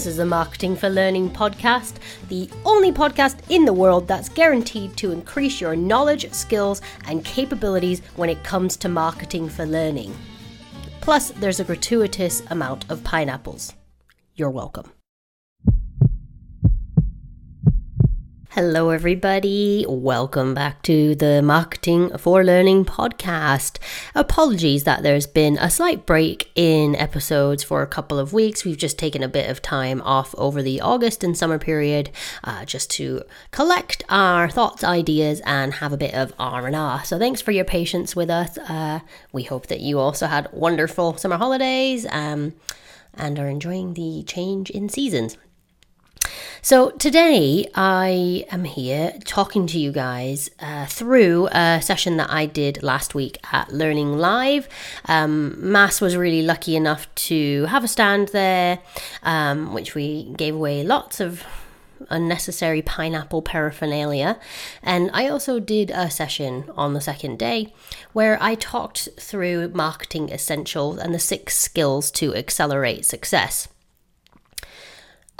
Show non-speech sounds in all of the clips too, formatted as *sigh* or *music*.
This is the Marketing for Learning podcast, the only podcast in the world that's guaranteed to increase your knowledge, skills, and capabilities when it comes to marketing for learning. Plus, there's a gratuitous amount of pineapples. You're welcome. Hello, everybody. Welcome back to the Marketing for Learning podcast. Apologies that there's been a slight break in episodes for a couple of weeks. We've just taken a bit of time off over the August and summer period uh, just to collect our thoughts, ideas, and have a bit of R and R. So, thanks for your patience with us. Uh, we hope that you also had wonderful summer holidays um, and are enjoying the change in seasons. So, today I am here talking to you guys uh, through a session that I did last week at Learning Live. Um, Mass was really lucky enough to have a stand there, um, which we gave away lots of unnecessary pineapple paraphernalia. And I also did a session on the second day where I talked through marketing essentials and the six skills to accelerate success.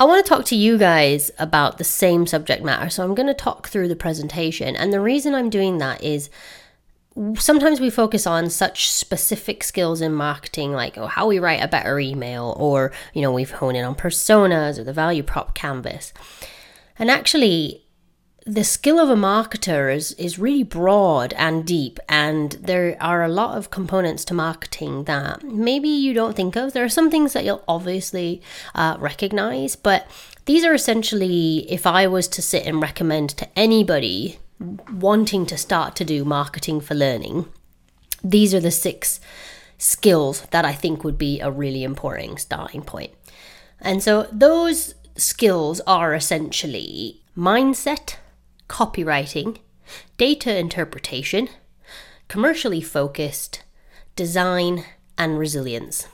I want to talk to you guys about the same subject matter. So I'm going to talk through the presentation. And the reason I'm doing that is sometimes we focus on such specific skills in marketing like oh, how we write a better email or you know we've honed in on personas or the value prop canvas and actually the skill of a marketer is, is really broad and deep, and there are a lot of components to marketing that maybe you don't think of. There are some things that you'll obviously uh, recognize, but these are essentially, if I was to sit and recommend to anybody wanting to start to do marketing for learning, these are the six skills that I think would be a really important starting point. And so those skills are essentially mindset, copywriting, data interpretation, commercially focused, design, and resilience.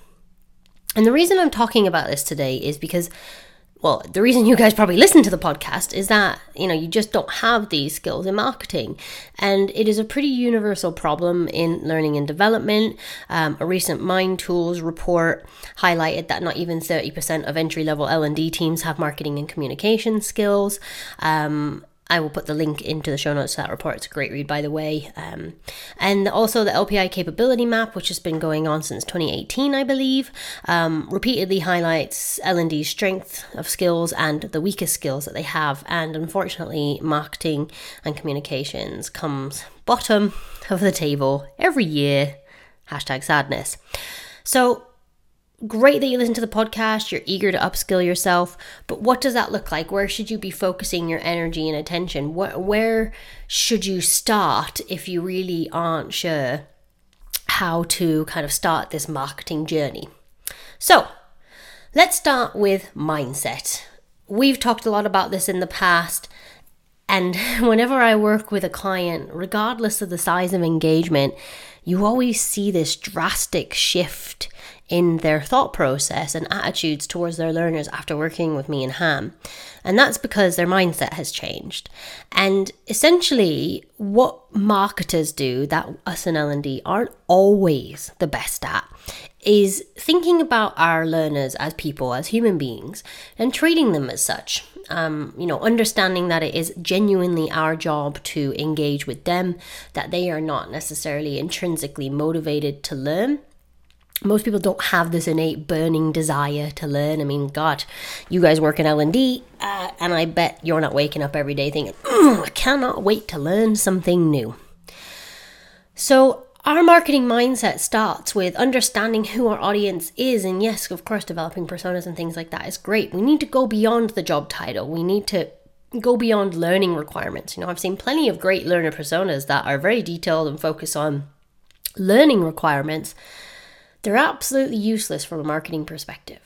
And the reason I'm talking about this today is because well, the reason you guys probably listen to the podcast is that, you know, you just don't have these skills in marketing. And it is a pretty universal problem in learning and development. Um, a recent Mind Tools report highlighted that not even 30% of entry level L&D teams have marketing and communication skills. Um, I will put the link into the show notes to that report. It's a great read, by the way. Um, and also the LPI capability map, which has been going on since 2018, I believe, um, repeatedly highlights L&D's strength of skills and the weakest skills that they have. And unfortunately, marketing and communications comes bottom of the table every year. Hashtag sadness. So great that you listen to the podcast, you're eager to upskill yourself, but what does that look like? Where should you be focusing your energy and attention? Where, where should you start if you really aren't sure how to kind of start this marketing journey? So, let's start with mindset. We've talked a lot about this in the past. And *laughs* whenever I work with a client, regardless of the size of engagement, you always see this drastic shift in their thought process and attitudes towards their learners after working with me and Han. And that's because their mindset has changed. And essentially, what marketers do that us in L&D aren't always the best at is thinking about our learners as people, as human beings, and treating them as such. Um, you know, understanding that it is genuinely our job to engage with them, that they are not necessarily intrinsically motivated to learn most people don't have this innate burning desire to learn. I mean, God, you guys work in L and D, uh, and I bet you're not waking up every day thinking, "I cannot wait to learn something new." So our marketing mindset starts with understanding who our audience is, and yes, of course, developing personas and things like that is great. We need to go beyond the job title. We need to go beyond learning requirements. You know, I've seen plenty of great learner personas that are very detailed and focus on learning requirements they're absolutely useless from a marketing perspective.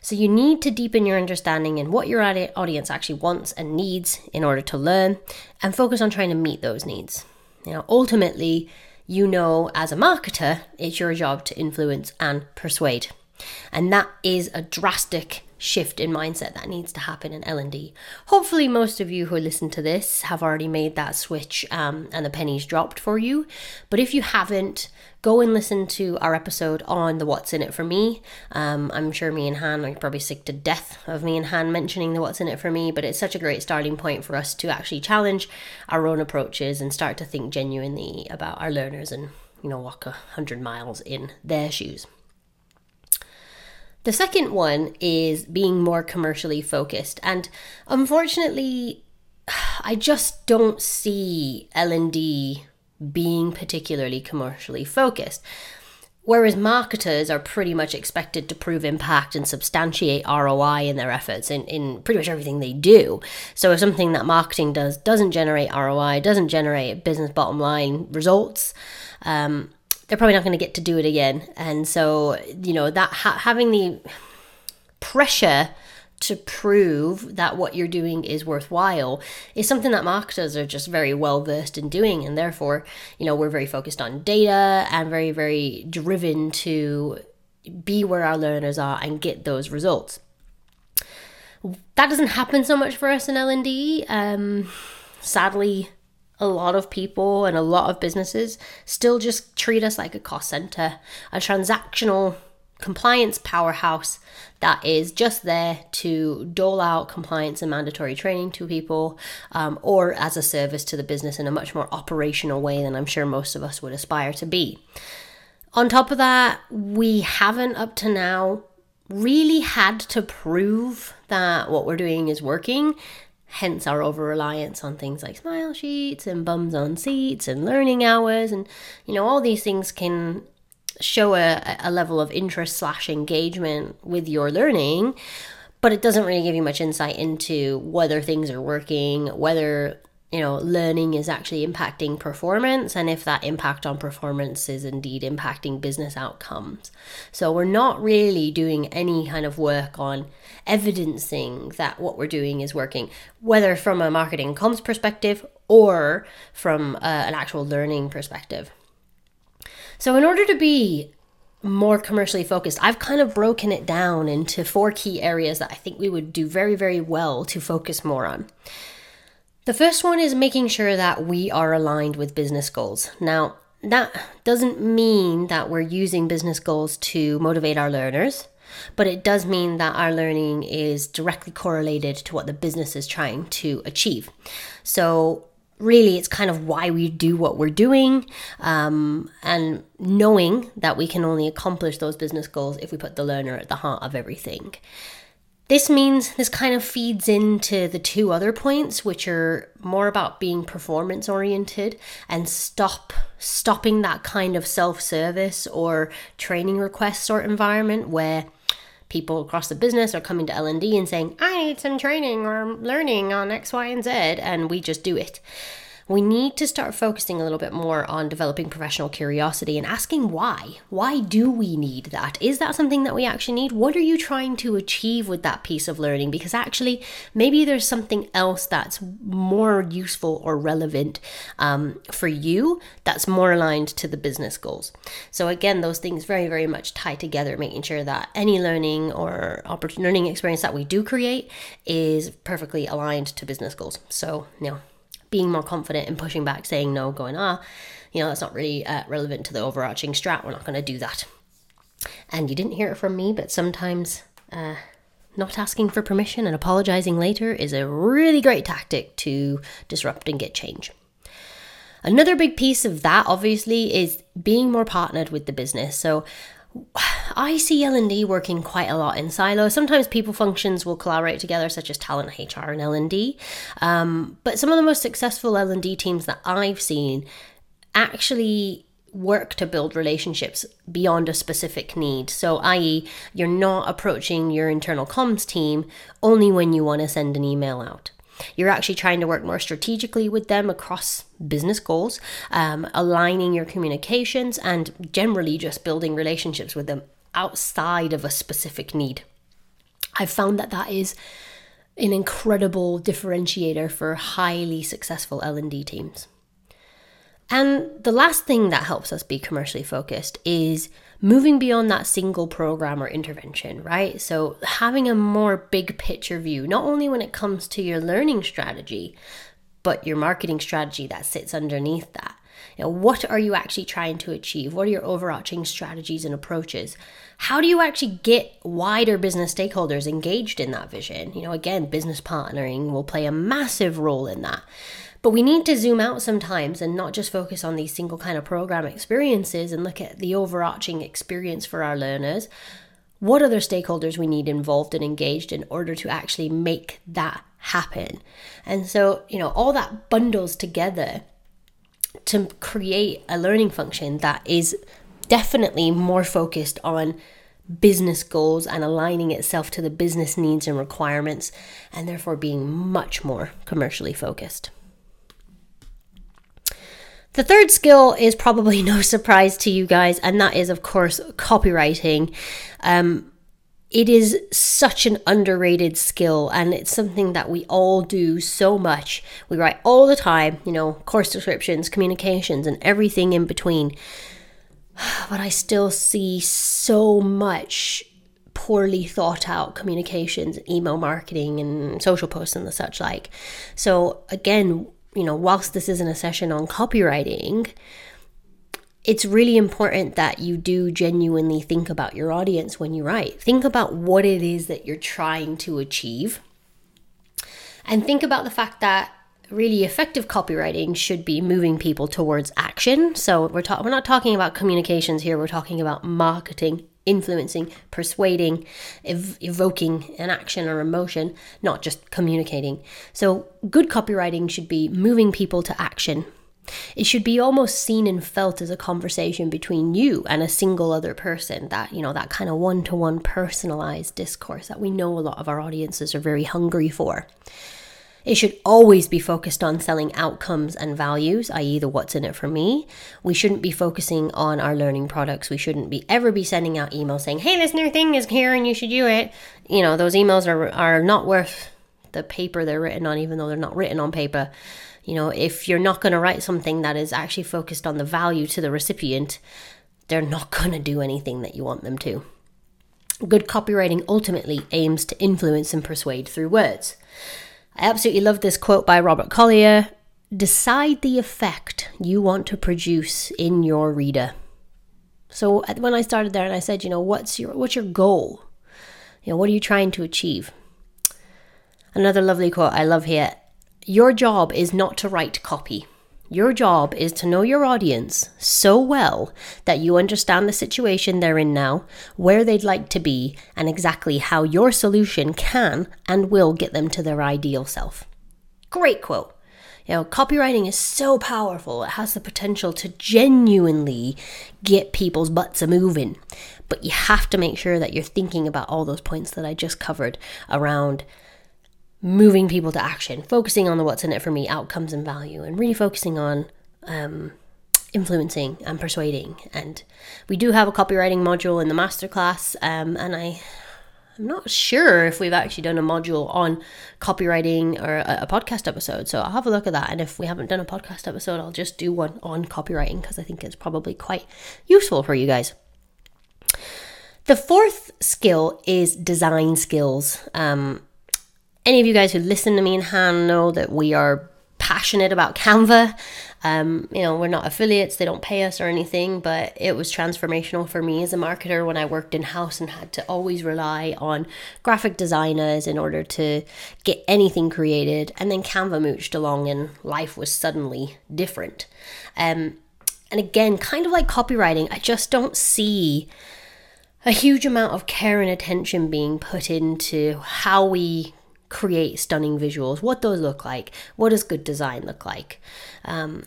So you need to deepen your understanding in what your audience actually wants and needs in order to learn and focus on trying to meet those needs. You know, ultimately, you know as a marketer, it's your job to influence and persuade. And that is a drastic shift in mindset that needs to happen in L&D. Hopefully most of you who listen to this have already made that switch um, and the pennies dropped for you. But if you haven't, go and listen to our episode on the what's in it for me. Um, I'm sure me and Han are probably sick to death of me and Han mentioning the what's in it for me, but it's such a great starting point for us to actually challenge our own approaches and start to think genuinely about our learners and, you know, walk a hundred miles in their shoes. The second one is being more commercially focused. And unfortunately, *sighs* I just don't see L&D being particularly commercially focused. Whereas marketers are pretty much expected to prove impact and substantiate ROI in their efforts in, in pretty much everything they do. So if something that marketing does doesn't generate ROI, doesn't generate business bottom line results, um, they're probably not going to get to do it again. And so, you know, that ha- having the pressure to prove that what you're doing is worthwhile is something that marketers are just very well versed in doing. And therefore you know we're very focused on data and very very driven to be where our learners are and get those results. That doesn't happen so much for us in l&d um, sadly a lot of people and a lot of businesses still just treat us like a cost center, a transactional compliance powerhouse that is just there to dole out compliance and mandatory training to people um, or as a service to the business in a much more operational way than I'm sure most of us would aspire to be. On top of that, we haven't up to now really had to prove that what we're doing is working hence our over reliance on things like smile sheets and bums on seats and learning hours and you know all these things can show a, a level of interest slash engagement with your learning but it doesn't really give you much insight into whether things are working whether you know learning is actually impacting performance and if that impact on performance is indeed impacting business outcomes so we're not really doing any kind of work on evidencing that what we're doing is working, whether from a marketing comms perspective or from uh, an actual learning perspective. So, in order to be more commercially focused, I've kind of broken it down into four key areas that I think we would do very, very well to focus more on. The first one is making sure that we are aligned with business goals. Now, that doesn't mean that we're using business goals to motivate our learners but it does mean that our learning is directly correlated to what the business is trying to achieve. So, really, it's kind of why we do what we're doing, um, and knowing that we can only accomplish those business goals if we put the learner at the heart of everything. This means this kind of feeds into the two other points, which are more about being performance oriented and stop stopping that kind of self service or training request sort environment where people across the business are coming to L&D and saying, I need some training or learning on X, Y, and Z, and we just do it we need to start focusing a little bit more on developing professional curiosity and asking why. Why do we need that? Is that something that we actually need? What are you trying to achieve with that piece of learning? Because actually, maybe there's something else that's more useful or relevant um, for you that's more aligned to the business goals. So, again, those things very, very much tie together, making sure that any learning or learning experience that we do create is perfectly aligned to business goals. So, you know, being more confident and pushing back, saying no, going, ah, you know, that's not really uh, relevant to the overarching strat. We're not going to do that. And you didn't hear it from me, but sometimes uh, not asking for permission and apologizing later is a really great tactic to disrupt and get change. Another big piece of that, obviously, is being more partnered with the business. So, I see L&D working quite a lot in silos. Sometimes people functions will collaborate together, such as talent, HR, and L&D. Um, but some of the most successful L&D teams that I've seen actually work to build relationships beyond a specific need. So, i.e., you're not approaching your internal comms team only when you want to send an email out. You're actually trying to work more strategically with them across business goals, um, aligning your communications, and generally just building relationships with them outside of a specific need. I've found that that is an incredible differentiator for highly successful L&D teams. And the last thing that helps us be commercially focused is moving beyond that single program or intervention, right? So having a more big picture view, not only when it comes to your learning strategy, but your marketing strategy that sits underneath that. You know, what are you actually trying to achieve? What are your overarching strategies and approaches? How do you actually get wider business stakeholders engaged in that vision? You know, again, business partnering will play a massive role in that. But we need to zoom out sometimes and not just focus on these single kind of program experiences and look at the overarching experience for our learners. What other stakeholders we need involved and engaged in order to actually make that happen? And so, you know, all that bundles together to create a learning function that is definitely more focused on business goals and aligning itself to the business needs and requirements, and therefore being much more commercially focused. The third skill is probably *laughs* no surprise to you guys, and that is, of course, copywriting. Um, it is such an underrated skill, and it's something that we all do so much. We write all the time, you know, course descriptions, communications, and everything in between. *sighs* But I still see so much poorly thought out communications, email marketing, and social posts and the such like. So, again, you know, whilst this isn't a session on copywriting, it's really important that you do genuinely think about your audience when you write. Think about what it is that you're trying to achieve. And think about the fact that really effective copywriting should be moving people towards action. So we're ta- we're not talking about communications here, we're talking about marketing influencing, persuading, ev- evoking an action or emotion, not just communicating. So, good copywriting should be moving people to action. It should be almost seen and felt as a conversation between you and a single other person, that, you know, that kind of one to one personalized discourse that we know a lot of our audiences are very hungry for. It should always be focused on selling outcomes and values, i.e., the what's in it for me. We shouldn't be focusing on our learning products. We shouldn't be ever be sending out emails saying, "Hey, this new thing is here and you should do it." You know, those emails are are not worth the paper they're written on, even though they're not written on paper. You know, if you're not going to write something that is actually focused on the value to the recipient, they're not going to do anything that you want them to. Good copywriting ultimately aims to influence and persuade through words. I absolutely love this quote by Robert Collier Decide the effect you want to produce in your reader. So when I started there and I said, you know, what's your what's your goal? You know, what are you trying to achieve? Another lovely quote I love here. Your job is not to write copy. Your job is to know your audience so well that you understand the situation they're in now, where they'd like to be, and exactly how your solution can and will get them to their ideal self. Great quote. You know, copywriting is so powerful. It has the potential to genuinely get people's butts a moving. But you have to make sure that you're thinking about all those points that I just covered around moving people to action, focusing on the what's in it for me, outcomes and value, and really focusing on um, influencing and persuading. And we do have a copywriting module in the masterclass, um, and I. I'm not sure if we've actually done a module on copywriting or a, a podcast episode, so I'll have a look at that. And if we haven't done a podcast episode, I'll just do one on copywriting because I think it's probably quite useful for you guys. The fourth skill is design skills. Um, any of you guys who listen to me and Han know that we are passionate about Canva. Um, you know, we're not affiliates, they don't pay us or anything, but it was transformational for me as a marketer when I worked in house and had to always rely on graphic designers in order to get anything created. And then Canva mooched along and life was suddenly different. Um, and again, kind of like copywriting, I just don't see a huge amount of care and attention being put into how we create stunning visuals, what those look like, what does good design look like. Um,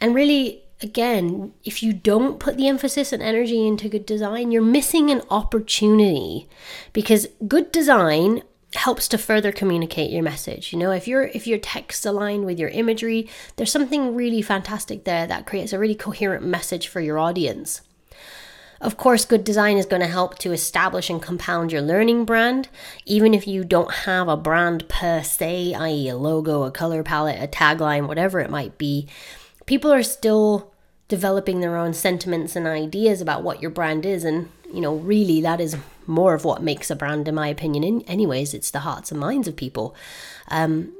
and really, again, if you don't put the emphasis and energy into good design, you're missing an opportunity because good design helps to further communicate your message you know if your if your text aligned with your imagery there's something really fantastic there that creates a really coherent message for your audience of course, good design is going to help to establish and compound your learning brand, even if you don't have a brand per se, i.e., a logo, a color palette, a tagline, whatever it might be. people are still developing their own sentiments and ideas about what your brand is and you know really that is more of what makes a brand in my opinion in anyways it's the hearts and minds of people um,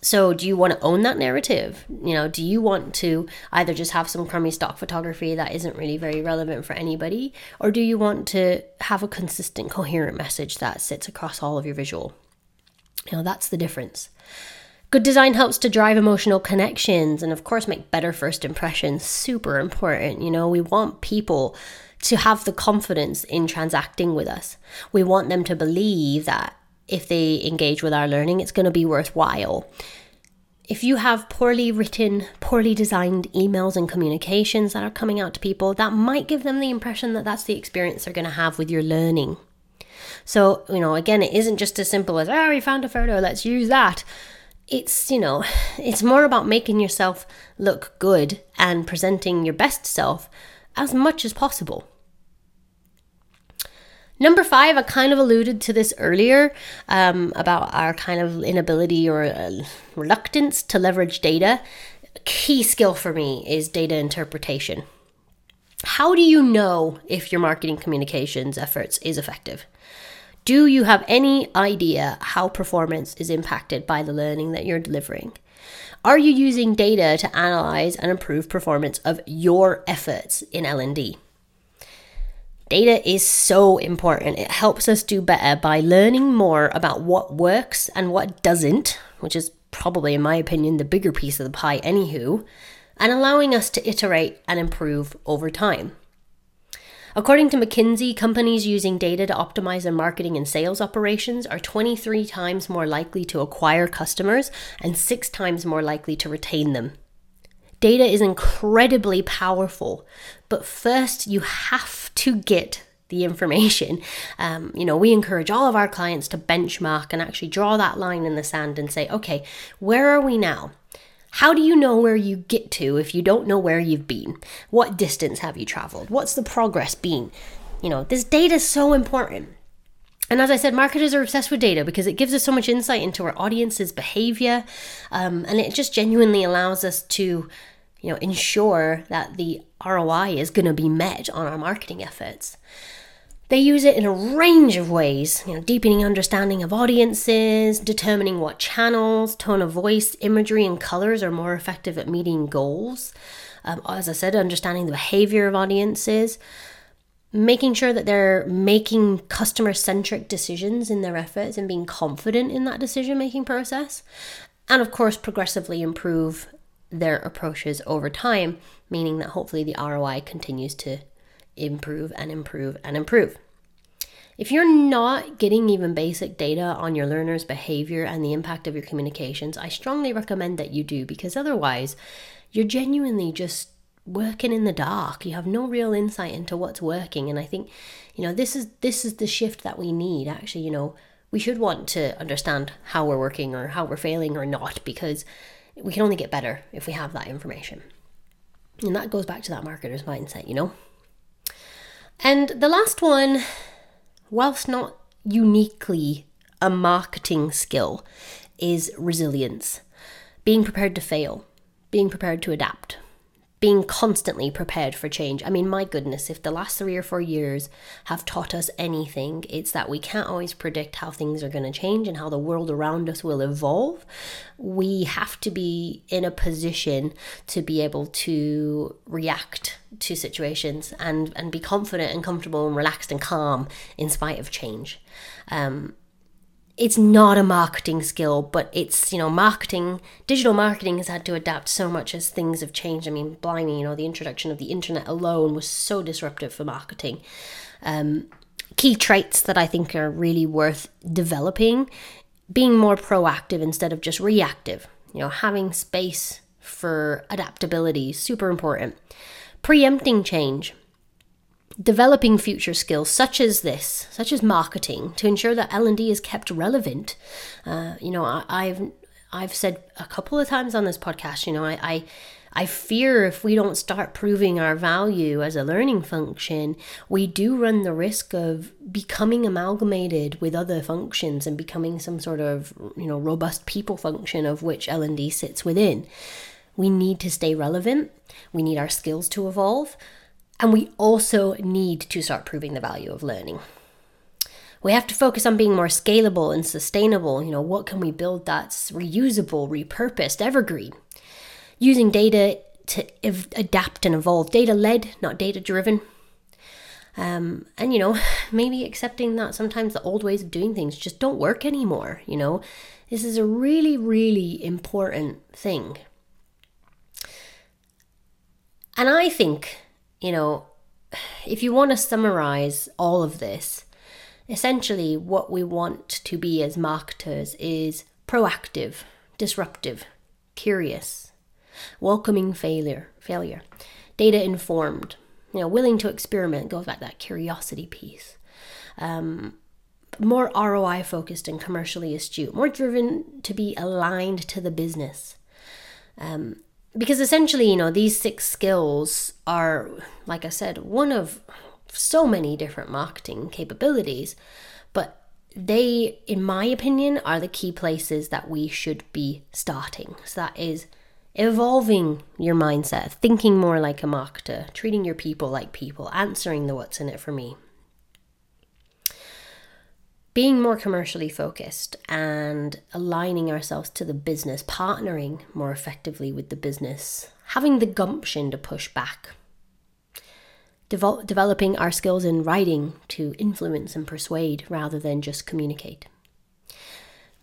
so do you want to own that narrative you know do you want to either just have some crummy stock photography that isn't really very relevant for anybody or do you want to have a consistent coherent message that sits across all of your visual you know that's the difference Good design helps to drive emotional connections and, of course, make better first impressions. Super important. You know, we want people to have the confidence in transacting with us. We want them to believe that if they engage with our learning, it's going to be worthwhile. If you have poorly written, poorly designed emails and communications that are coming out to people, that might give them the impression that that's the experience they're going to have with your learning. So, you know, again, it isn't just as simple as, oh, we found a photo, let's use that it's you know it's more about making yourself look good and presenting your best self as much as possible number five i kind of alluded to this earlier um, about our kind of inability or uh, reluctance to leverage data a key skill for me is data interpretation how do you know if your marketing communications efforts is effective do you have any idea how performance is impacted by the learning that you're delivering? Are you using data to analyze and improve performance of your efforts in L&D? Data is so important. It helps us do better by learning more about what works and what doesn't, which is probably, in my opinion, the bigger piece of the pie, anywho, and allowing us to iterate and improve over time. According to McKinsey, companies using data to optimize their marketing and sales operations are 23 times more likely to acquire customers and six times more likely to retain them. Data is incredibly powerful, but first you have to get the information. *laughs* Um, you know, we encourage all of our clients to benchmark and actually draw that line in the sand and say, okay, where are we now? How do you know where you get to if you don't know where you've been? What distance have you traveled? What's the progress been? You know, this data is so important. And as I said, marketers are obsessed with data because it gives us so much insight into our audience's behavior, um, and it just genuinely allows us to, you know, ensure that the ROI is going to be met on our marketing efforts. They use it in a range of ways, you know, deepening understanding of audiences, determining what channels, tone of voice, imagery, and colors are more effective at meeting goals. Um, as I said, understanding the behavior of audiences, making sure that they're making customer centric decisions in their efforts and being confident in that decision making process. And of course, progressively improve their approaches over time, meaning that hopefully the ROI continues to improve and improve and improve. If you're not getting even basic data on your learner's behavior and the impact of your communications, I strongly recommend that you do because otherwise, you're genuinely just working in the dark. You have no real insight into what's working and I think, you know, this is this is the shift that we need. Actually, you know, we should want to understand how we're working or how we're failing or not because we can only get better if we have that information. And that goes back to that marketer's mindset, you know? And the last one, whilst not uniquely a marketing skill, is resilience. Being prepared to fail, being prepared to adapt, being constantly prepared for change. I mean, my goodness, if the last three or four years have taught us anything, it's that we can't always predict how things are going to change and how the world around us will evolve. We have to be in a position to be able to react to situations and, and be confident and comfortable and relaxed and calm in spite of change. Um, it's not a marketing skill, but it's, you know, marketing, digital marketing has had to adapt so much as things have changed. I mean, blimey, you know, the introduction of the internet alone was so disruptive for marketing. Um, key traits that I think are really worth developing being more proactive instead of just reactive, you know, having space for adaptability, super important. Preempting change, developing future skills such as this, such as marketing, to ensure that L and D is kept relevant. Uh, you know, I, have I've said a couple of times on this podcast. You know, I, I I fear if we don't start proving our value as a learning function, we do run the risk of becoming amalgamated with other functions and becoming some sort of you know robust people function of which L and D sits within We need to stay relevant. We need our skills to evolve. And we also need to start proving the value of learning. We have to focus on being more scalable and sustainable. You know, what can we build that's reusable, repurposed, evergreen? Using data to ev- adapt and evolve, data led, not data driven. Um, and you know, *laughs* maybe accepting that sometimes the old ways of doing things just don't work anymore. You know, this is a really, really important thing. And I think, you know, if you want to summarize all of this, essentially what we want to be as marketers is proactive, disruptive, curious, welcoming failure, failure, data informed, you know, willing to experiment, goes back that curiosity piece. Um, more ROI focused and commercially astute, more driven to be aligned to the business. Um, because essentially, you know, these six skills are, like I said, one of so many different marketing capabilities, but they, in my opinion, are the key places that we should be starting. So that is evolving your mindset, thinking more like a marketer, treating your people like people, answering the what's in it for me. Being more commercially focused and aligning ourselves to the business, partnering more effectively with the business, having the gumption to push back Devel- developing our skills in writing to influence and persuade rather than just communicate.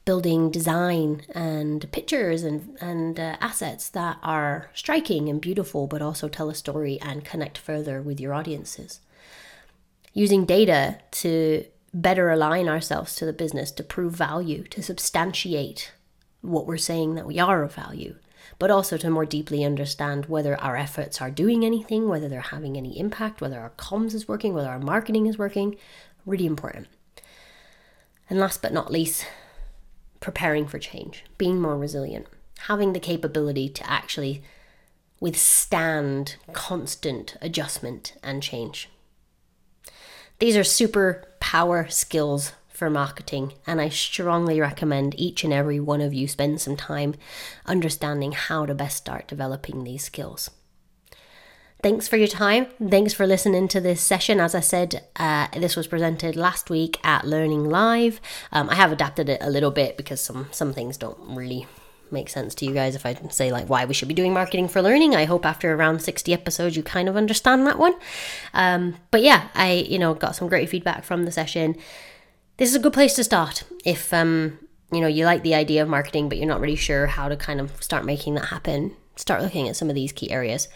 Building design and pictures and, and uh, assets that are striking and beautiful, but also tell a story and connect further with your audiences. Using data to better align ourselves to the business, to prove value, to substantiate what we're saying that we are of value but also to more deeply understand whether our efforts are doing anything, whether they're having any impact, whether our comms is working, whether our marketing is working. Really important. And last but not least, preparing for change, being more resilient, having the capability to actually withstand constant adjustment and change. These are super power skills for marketing, and I strongly recommend each and every one of you spend some time understanding how to best start developing these skills. Thanks for your time. Thanks for listening to this session. As I said, uh, this was presented last week at Learning Live. Um, I have adapted it a little bit because some some things don't really make sense to you guys if I say like why we should be doing marketing for learning. I hope after around 60 episodes you kind of understand that one. Um, but yeah, I you know got some great feedback from the session this is a good place to start if um, you know you like the idea of marketing but you're not really sure how to kind of start making that happen start looking at some of these key areas.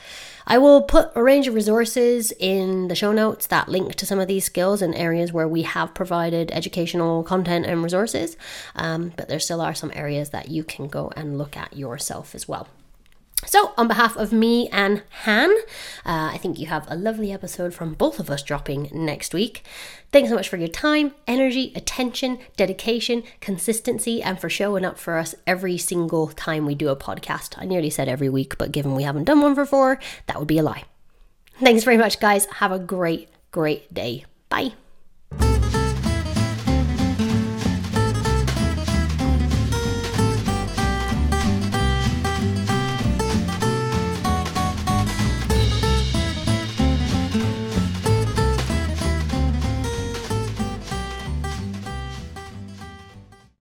I will put a range of resources in the show notes that link to some of these skills and areas where we have provided educational content and resources um, but there still are some areas that you can go and look at yourself as well so, on behalf of me and Han, uh, I think you have a lovely episode from both of us dropping next week. Thanks so much for your time, energy, attention, dedication, consistency, and for showing up for us every single time we do a podcast. I nearly said every week, but given we haven't done one for four, that would be a lie. Thanks very much, guys. Have a great, great day. Bye.